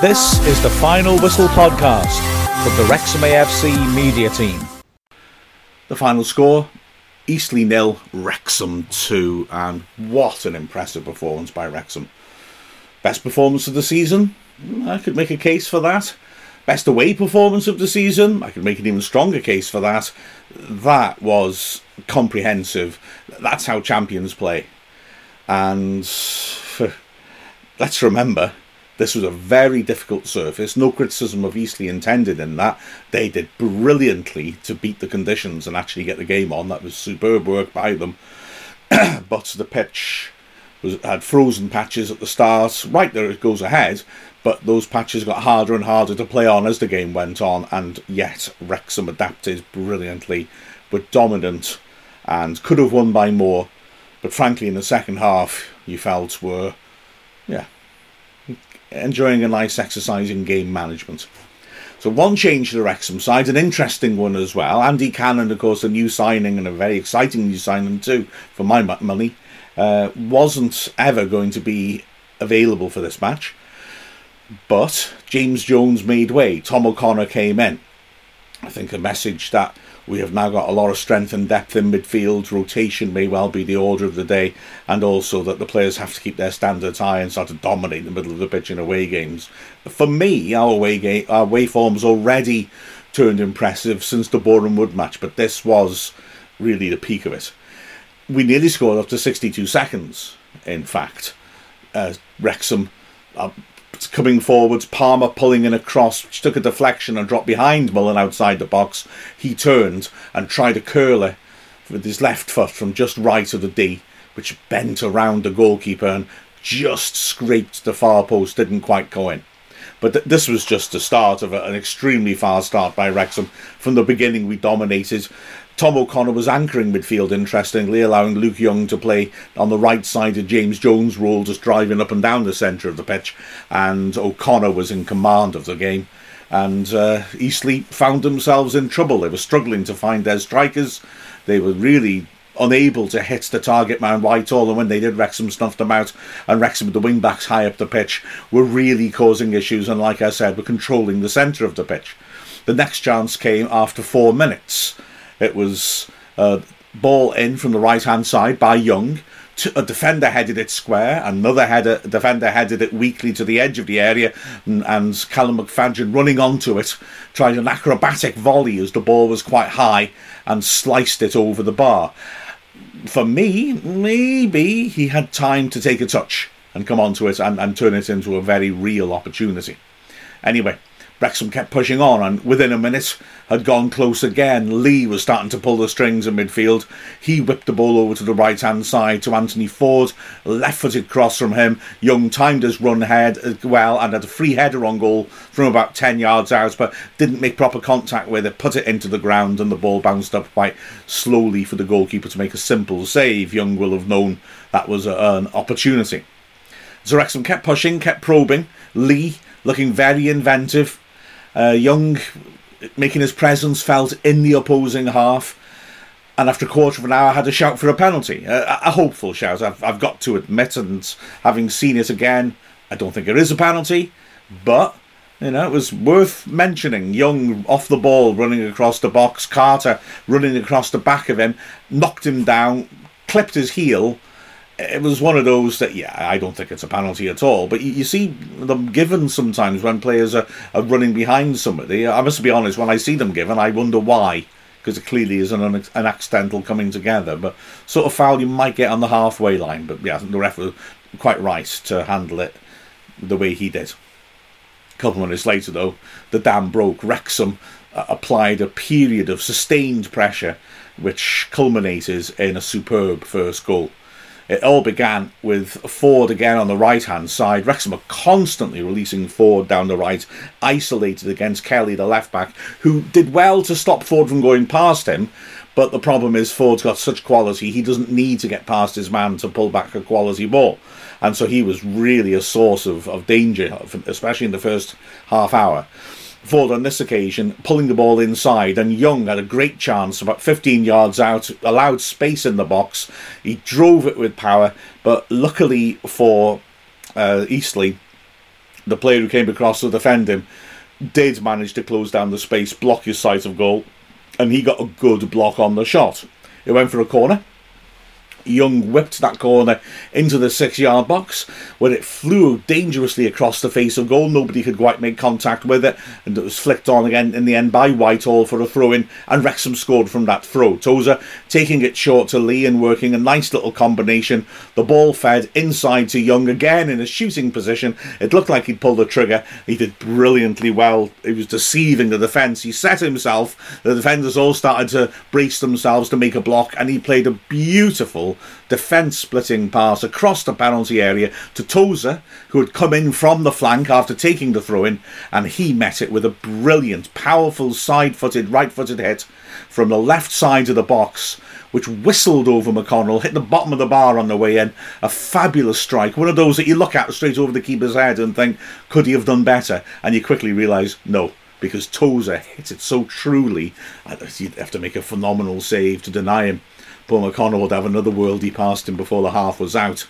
This is the Final Whistle podcast from the Wrexham AFC media team. The final score Eastleigh nil, Wrexham 2, and what an impressive performance by Wrexham. Best performance of the season? I could make a case for that. Best away performance of the season? I could make an even stronger case for that. That was comprehensive. That's how champions play. And let's remember, this was a very difficult surface. No criticism of Eastleigh intended in that. They did brilliantly to beat the conditions and actually get the game on. That was superb work by them. but the pitch was had frozen patches at the start. Right there, it goes ahead. But those patches got harder and harder to play on as the game went on, and yet Wrexham adapted brilliantly, were dominant, and could have won by more. But frankly, in the second half, you felt were, enjoying a nice exercise in game management. So one change to the Wrexham side, an interesting one as well. Andy Cannon, of course, a new signing and a very exciting new signing too, for my money, uh, wasn't ever going to be available for this match. But James Jones made way. Tom O'Connor came in. I think a message that we have now got a lot of strength and depth in midfield. Rotation may well be the order of the day, and also that the players have to keep their standards high and start to dominate the middle of the pitch in away games. For me, our away game, our away form's already turned impressive since the Boreham Wood match, but this was really the peak of it. We nearly scored after 62 seconds. In fact, uh, Wrexham. Uh, coming forwards, Palmer pulling in a cross, which took a deflection and dropped behind Mullin outside the box. He turned and tried a curler with his left foot from just right of the D, which bent around the goalkeeper and just scraped the far post, didn't quite go in. But th- this was just the start of a, an extremely fast start by Wrexham. From the beginning, we dominated. Tom O'Connor was anchoring midfield, interestingly, allowing Luke Young to play on the right side of James Jones' role, just driving up and down the centre of the pitch. And O'Connor was in command of the game. And uh, Eastleigh found themselves in trouble. They were struggling to find their strikers. They were really unable to hit the target man Whitehall, and when they did, Wrexham snuffed them out. And Wrexham, with the wing backs high up the pitch, were really causing issues. And like I said, were controlling the centre of the pitch. The next chance came after four minutes it was uh, ball in from the right hand side by Young. A defender headed it square, another header, defender headed it weakly to the edge of the area, and, and Callum McFadzean running onto it, tried an acrobatic volley as the ball was quite high and sliced it over the bar. For me, maybe he had time to take a touch and come onto it and, and turn it into a very real opportunity. Anyway, Wrexham kept pushing on, and within a minute had gone close again. Lee was starting to pull the strings in midfield. He whipped the ball over to the right hand side to Anthony Forde, left footed cross from him. Young timed his run head as well and had a free header on goal from about 10 yards out, but didn't make proper contact with it, put it into the ground, and the ball bounced up quite slowly for the goalkeeper to make a simple save. Young will have known that was an opportunity. Wrexham kept pushing, kept probing. Lee looking very inventive uh, Young making his presence felt in the opposing half. And after a quarter of an hour, had a shout for a penalty. A, a hopeful shout, I've, I've got to admit. And having seen it again, I don't think it is a penalty. But you know, it was worth mentioning. Young off the ball, running across the box. Carter running across the back of him, knocked him down, clipped his heel, it was one of those that, yeah, I don't think it's a penalty at all. But you, you see them given sometimes when players are, are running behind somebody. I must be honest, when I see them given, I wonder why. Because it clearly is an, an accidental coming together. But sort of foul you might get on the halfway line. But yeah, the ref was quite right to handle it the way he did. A couple of minutes later, though, the dam broke. Wrexham uh, applied a period of sustained pressure, which culminated in a superb first goal. It all began with Forde again on the right hand side. Wrexham are constantly releasing Forde down the right, isolated against Kelly, the left back, who did well to stop Forde from going past him. But the problem is, Forde's got such quality, he doesn't need to get past his man to pull back a quality ball. And so he was really a source of, of danger, especially in the first half hour. Forde on this occasion pulling the ball inside, and Young had a great chance about 15 yards out, allowed space in the box. He drove it with power, but luckily for uh, Eastleigh, the player who came across to defend him did manage to close down the space, block his sight of goal, and he got a good block on the shot. It went for a corner. Young whipped that corner into the six yard box where it flew dangerously across the face of goal. Nobody could quite make contact with it, and it was flicked on again in the end by Whitehall for a throw in, and Wrexham scored from that throw. Tozer taking it short to Lee and working a nice little combination. The ball fed inside to Young again in a shooting position. It looked like he'd pulled the trigger. He did brilliantly well. He was deceiving the defence. He set himself. The defenders all started to brace themselves to make a block, and he played a beautiful defence splitting pass across the penalty area to Tozer, who had come in from the flank after taking the throw in, and he met it with a brilliant, powerful side footed, right footed hit from the left side of the box. Which whistled over McConnell, hit the bottom of the bar on the way in. A fabulous strike. One of those that you look at straight over the keeper's head and think, could he have done better? And you quickly realise, no, because Tozer hit it so truly, you'd have to make a phenomenal save to deny him. Paul McConnell would have another worldie past him before the half was out.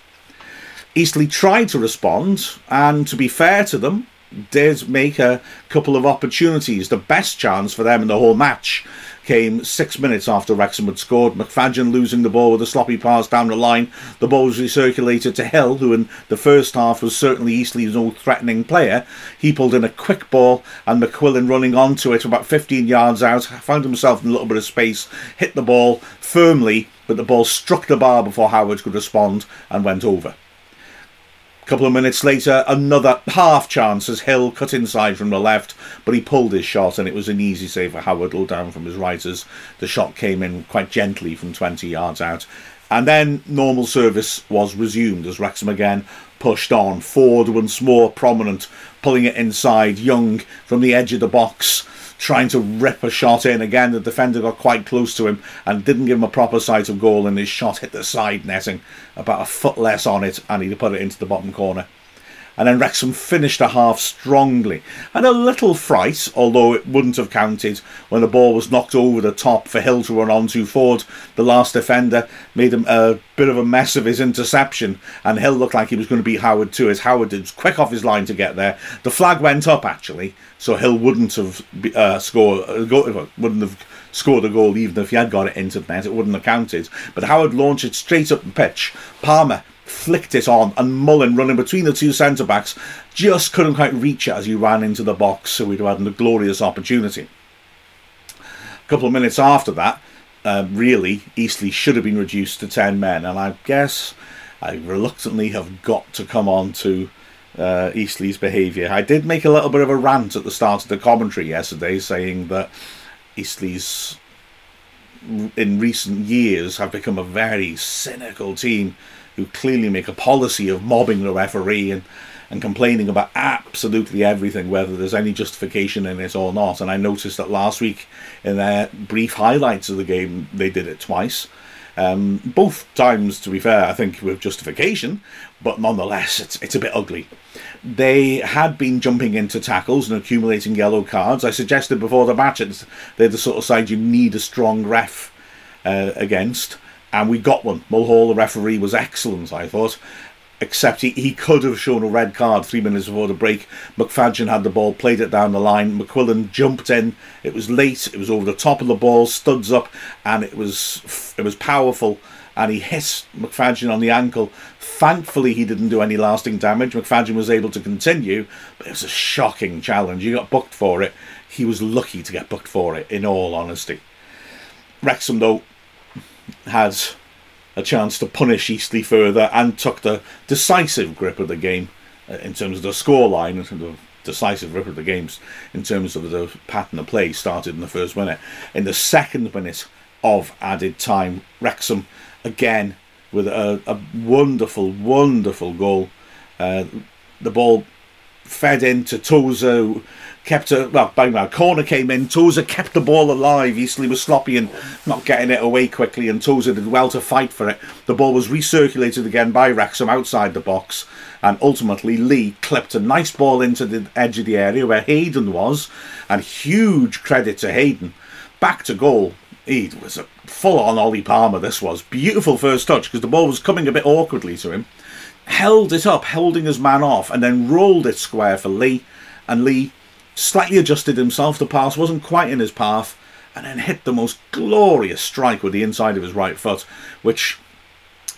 Eastleigh tried to respond, and to be fair to them, did make a couple of opportunities. The best chance for them in the whole match came six minutes after Wrexham had scored. McFadzean losing the ball with a sloppy pass down the line. The ball was recirculated to Hill, who in the first half was certainly Eastleigh's old threatening player. He pulled in a quick ball, and McQuillan running onto it about 15 yards out, found himself in a little bit of space, hit the ball firmly, but the ball struck the bar before Howard could respond and went over couple of minutes later, another half chance as Hill cut inside from the left, but he pulled his shot and it was an easy save for Howard, all down from his right as the shot came in quite gently from 20 yards out. And then normal service was resumed as Wrexham again pushed on. Forde once more prominent, pulling it inside. Young from the edge of the box trying to rip a shot in. Again, the defender got quite close to him and didn't give him a proper sight of goal, and his shot hit the side netting about a foot less on it, and he put it into the bottom corner and then Wrexham finished a half strongly. And a little fright, although it wouldn't have counted when the ball was knocked over the top for Hill to run on to Ford. The last defender made a bit of a mess of his interception, and Hill looked like he was going to beat Howard too, as Howard did quick off his line to get there. The flag went up actually, so Hill wouldn't have uh, scored, uh, wouldn't have scored a goal even if he had got it into the net. It wouldn't have counted. But Howard launched it straight up the pitch. Palmer flicked it on, and Mullin running between the two centre backs just couldn't quite reach it as he ran into the box, so we'd have had a glorious opportunity. A couple of minutes after that, um, really, Eastleigh should have been reduced to 10 men, and I guess I reluctantly have got to come on to uh, Eastleigh's behaviour. I did make a little bit of a rant at the start of the commentary yesterday saying that Eastleigh's in recent years have become a very cynical team who clearly make a policy of mobbing the referee and, and complaining about absolutely everything, whether there's any justification in it or not. And I noticed that last week in their brief highlights of the game, they did it twice. Um, both times, to be fair, I think with justification, but nonetheless, it's it's a bit ugly. They had been jumping into tackles and accumulating yellow cards. I suggested before the match they're the sort of side you need a strong ref uh, against and we got one. Mulhall, the referee, was excellent, I thought. Except he, he could have shown a red card three minutes before the break. McFadzean had the ball, played it down the line. McQuillan jumped in. It was late. It was over the top of the ball, studs up, and it was it was powerful. And he hit McFadzean on the ankle. Thankfully, he didn't do any lasting damage. McFadzean was able to continue, but it was a shocking challenge. He got booked for it. He was lucky to get booked for it, in all honesty. Wrexham, though, had a chance to punish Eastleigh further and took the decisive grip of the game uh, in terms of the scoreline in terms of decisive grip of the games in terms of the pattern of play started in the first minute. In the second minute of added time, Wrexham again with a, a wonderful, wonderful goal. Uh, the ball fed into Tozer, kept a well, bang bang, corner came in. Tozer kept the ball alive. Eastleigh was sloppy and not getting it away quickly, and Tozer did well to fight for it. The ball was recirculated again by Wrexham outside the box, and ultimately Lee clipped a nice ball into the edge of the area where Hayden was, and huge credit to Hayden. Back to goal. He was a full on Ollie Palmer. This was beautiful first touch because the ball was coming a bit awkwardly to him held it up, holding his man off, and then rolled it square for Lee. And Lee slightly adjusted himself. The pass wasn't quite in his path, and then hit the most glorious strike with the inside of his right foot, which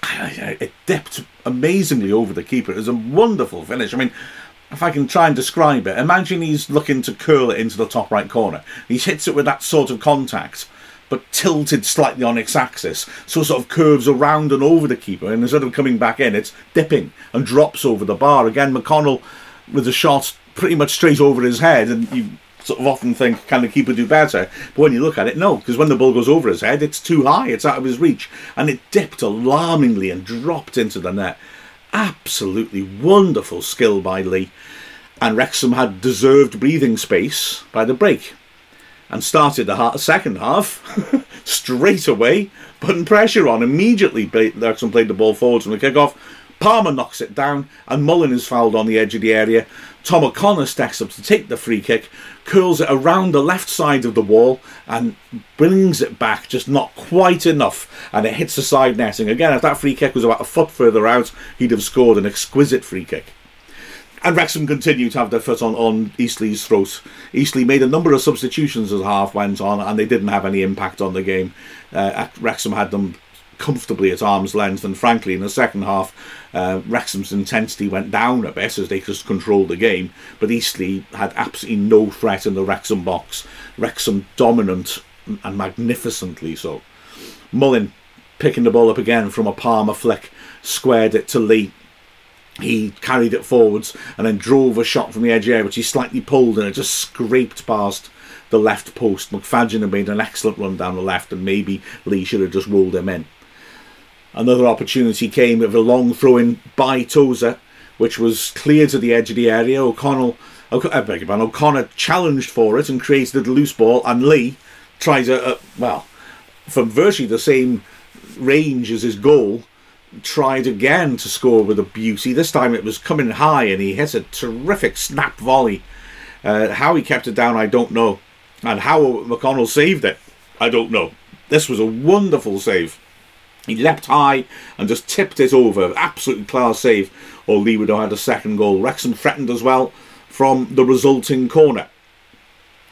it dipped amazingly over the keeper. It was a wonderful finish. I mean, if I can try and describe it, imagine he's looking to curl it into the top right corner. He hits it with that sort of contact, but tilted slightly on its axis, so sort of curves around and over the keeper, and instead of coming back in, it's dipping and drops over the bar. Again, McConnell with the shot pretty much straight over his head, and you sort of often think, can the keeper do better? But when you look at it, no, because when the ball goes over his head, it's too high, it's out of his reach, and it dipped alarmingly and dropped into the net. Absolutely wonderful skill by Lee, and Wrexham had deserved breathing space by the break and started the second half straight away, putting pressure on. Immediately, Wrexham played the ball forwards from the kick-off. Palmer knocks it down, and Mullin is fouled on the edge of the area. Tom O'Connor stacks up to take the free kick, curls it around the left side of the wall, and brings it back just not quite enough, and it hits the side netting. Again, if that free kick was about a foot further out, he'd have scored an exquisite free kick. And Wrexham continued to have their foot on, on Eastleigh's throat. Eastleigh made a number of substitutions as half went on, and they didn't have any impact on the game. Uh, Wrexham had them comfortably at arm's length, and frankly, in the second half, uh, Wrexham's intensity went down a bit as they just controlled the game. But Eastleigh had absolutely no threat in the Wrexham box. Wrexham dominant and magnificently so. Mullin picking the ball up again from a Palmer flick, squared it to Lee he carried it forwards and then drove a shot from the edge area, which he slightly pulled and it just scraped past the left post. McFadzean had made an excellent run down the left, and maybe Lee should have just rolled him in. Another opportunity came with a long throw in by Tozer, which was clear to the edge of the area. O'Connell, I beg your pardon, O'Connor challenged for it and created a loose ball, and Lee tries a, a well, from virtually the same range as his goal, tried again to score with a beauty. This time it was coming high and he hit a terrific snap volley. Uh, how he kept it down, I don't know. And how McConnell saved it, I don't know. This was a wonderful save. He leapt high and just tipped it over. Absolutely class save. Or Lee would have had a second goal. Wrexham threatened as well from the resulting corner.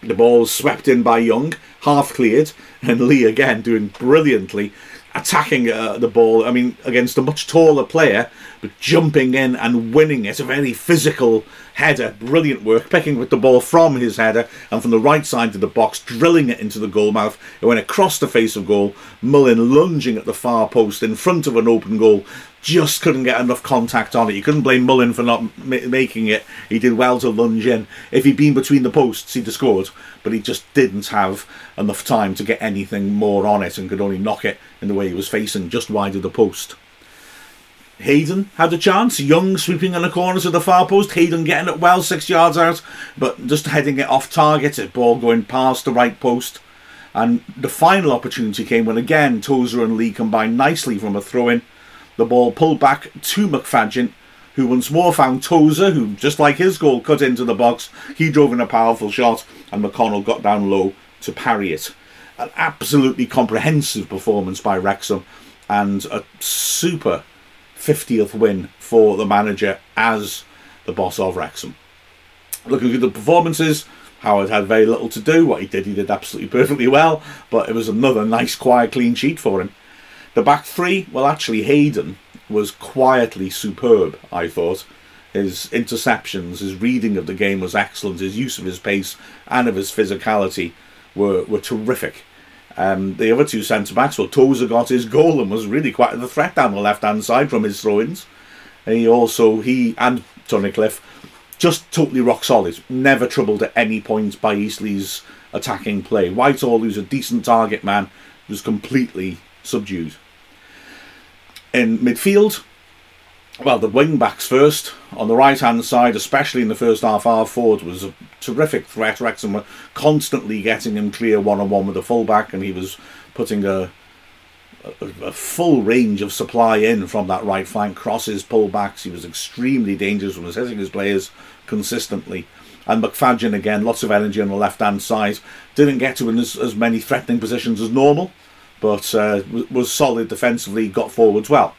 The ball was swept in by Young, half cleared, and Lee again doing brilliantly attacking uh, the ball. I mean, against a much taller player, but jumping in and winning it. A very physical header. Brilliant work. Picking with the ball from his header and from the right side of the box, drilling it into the goal mouth. It went across the face of goal. Mullin lunging at the far post in front of an open goal just couldn't get enough contact on it. You couldn't blame Mullin for not ma- making it. He did well to lunge in. If he'd been between the posts, he'd have scored, but he just didn't have enough time to get anything more on it and could only knock it in the way he was facing, just wide of the post. Hayden had a chance. Young sweeping in the corners of the far post. Hayden getting it well, six yards out, but just heading it off target. It ball going past the right post. And the final opportunity came when again Tozer and Lee combined nicely from a throw in the ball pulled back to McFadzean, who once more found Tozer, who, just like his goal, cut into the box. He drove in a powerful shot, and McConnell got down low to parry it. An absolutely comprehensive performance by Wrexham, and a super 50th win for the manager as the boss of Wrexham. Looking at the performances, Howard had very little to do. What he did, he did absolutely perfectly well, but it was another nice, quiet, clean sheet for him. The back three, well, actually, Hayden was quietly superb, I thought. His interceptions, his reading of the game was excellent. His use of his pace and of his physicality were, were terrific. Um, the other two centre backs, well, Tozer got his goal and was really quite the threat down the left hand side from his throw ins. He also, he and Tunnicliffe, just totally rock solid. Never troubled at any point by Eastleigh's attacking play. Whitehall, who's a decent target man, was completely subdued. In midfield, well, the wing backs first. On the right hand side, especially in the first half, our forward was a terrific threat. Wrexham were constantly getting him clear one on one with the fullback, and he was putting a, a, a, full range of supply in from that right flank, crosses, pullbacks. He was extremely dangerous was hitting his players consistently. And McFadzean again, lots of energy on the left hand side. Didn't get to in as, as many threatening positions as normal but uh, was solid defensively, got forwards well.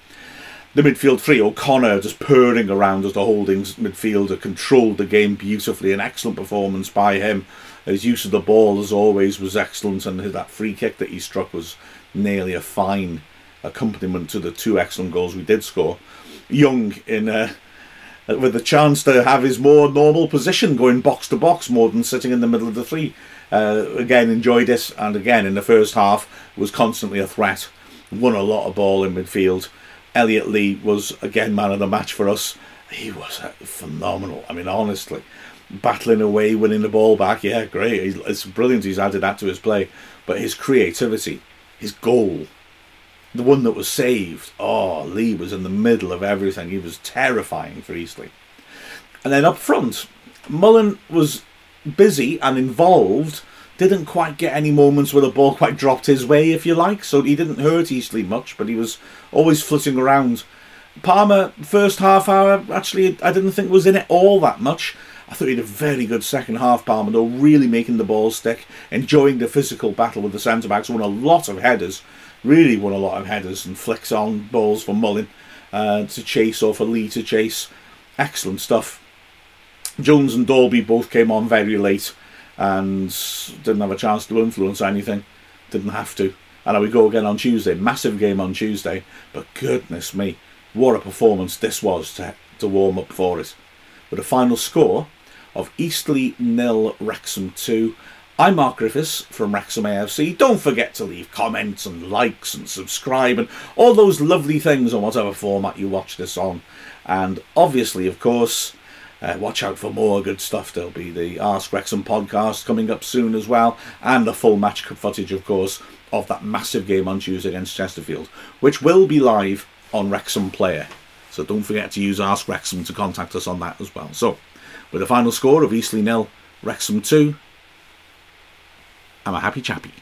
The midfield three, O'Connor just purring around as the holdings midfielder, controlled the game beautifully. An excellent performance by him. His use of the ball, as always, was excellent, and that free kick that he struck was nearly a fine accompaniment to the two excellent goals we did score. Young in uh, with the chance to have his more normal position, going box to box more than sitting in the middle of the three. Uh, again, enjoyed it, and again in the first half was constantly a threat. Won a lot of ball in midfield Elliot Lee was again man of the match for us. He was phenomenal. I mean, honestly, battling away, winning the ball back. Yeah, great. It's brilliant. He's added that to his play, but his creativity, his goal, the one that was saved. Oh, Lee was in the middle of everything. He was terrifying for Eastleigh. And then up front, Mullin was busy and involved didn't quite get any moments where the ball quite dropped his way, if you like. So he didn't hurt Eastleigh much, but he was always flitting around. Palmer, first half hour, actually, I didn't think was in it all that much. I thought he had a very good second half, Palmer, though, really making the ball stick, enjoying the physical battle with the centre backs, won a lot of headers, really won a lot of headers and flicks on balls for Mullin uh, to chase or for Lee to chase. Excellent stuff. Jones and Dalby both came on very late and didn't have a chance to influence anything. Didn't have to. And we go again on Tuesday. Massive game on Tuesday. But goodness me, what a performance this was to, to warm up for it. With a final score of Eastleigh nil, Wrexham 2. I'm Mark Griffiths from Wrexham AFC. Don't forget to leave comments and likes and subscribe and all those lovely things on whatever format you watch this on. And obviously, of course, uh, watch out for more good stuff. There'll be the Ask Wrexham podcast coming up soon as well, and the full match footage, of course, of that massive game on Tuesday against Chesterfield, which will be live on Wrexham Player. So don't forget to use Ask Wrexham to contact us on that as well. So, with a final score of Eastleigh nil, Wrexham 2, I'm a happy chappy.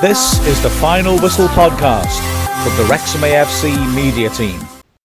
This is the Final Whistle podcast from the Wrexham AFC media team.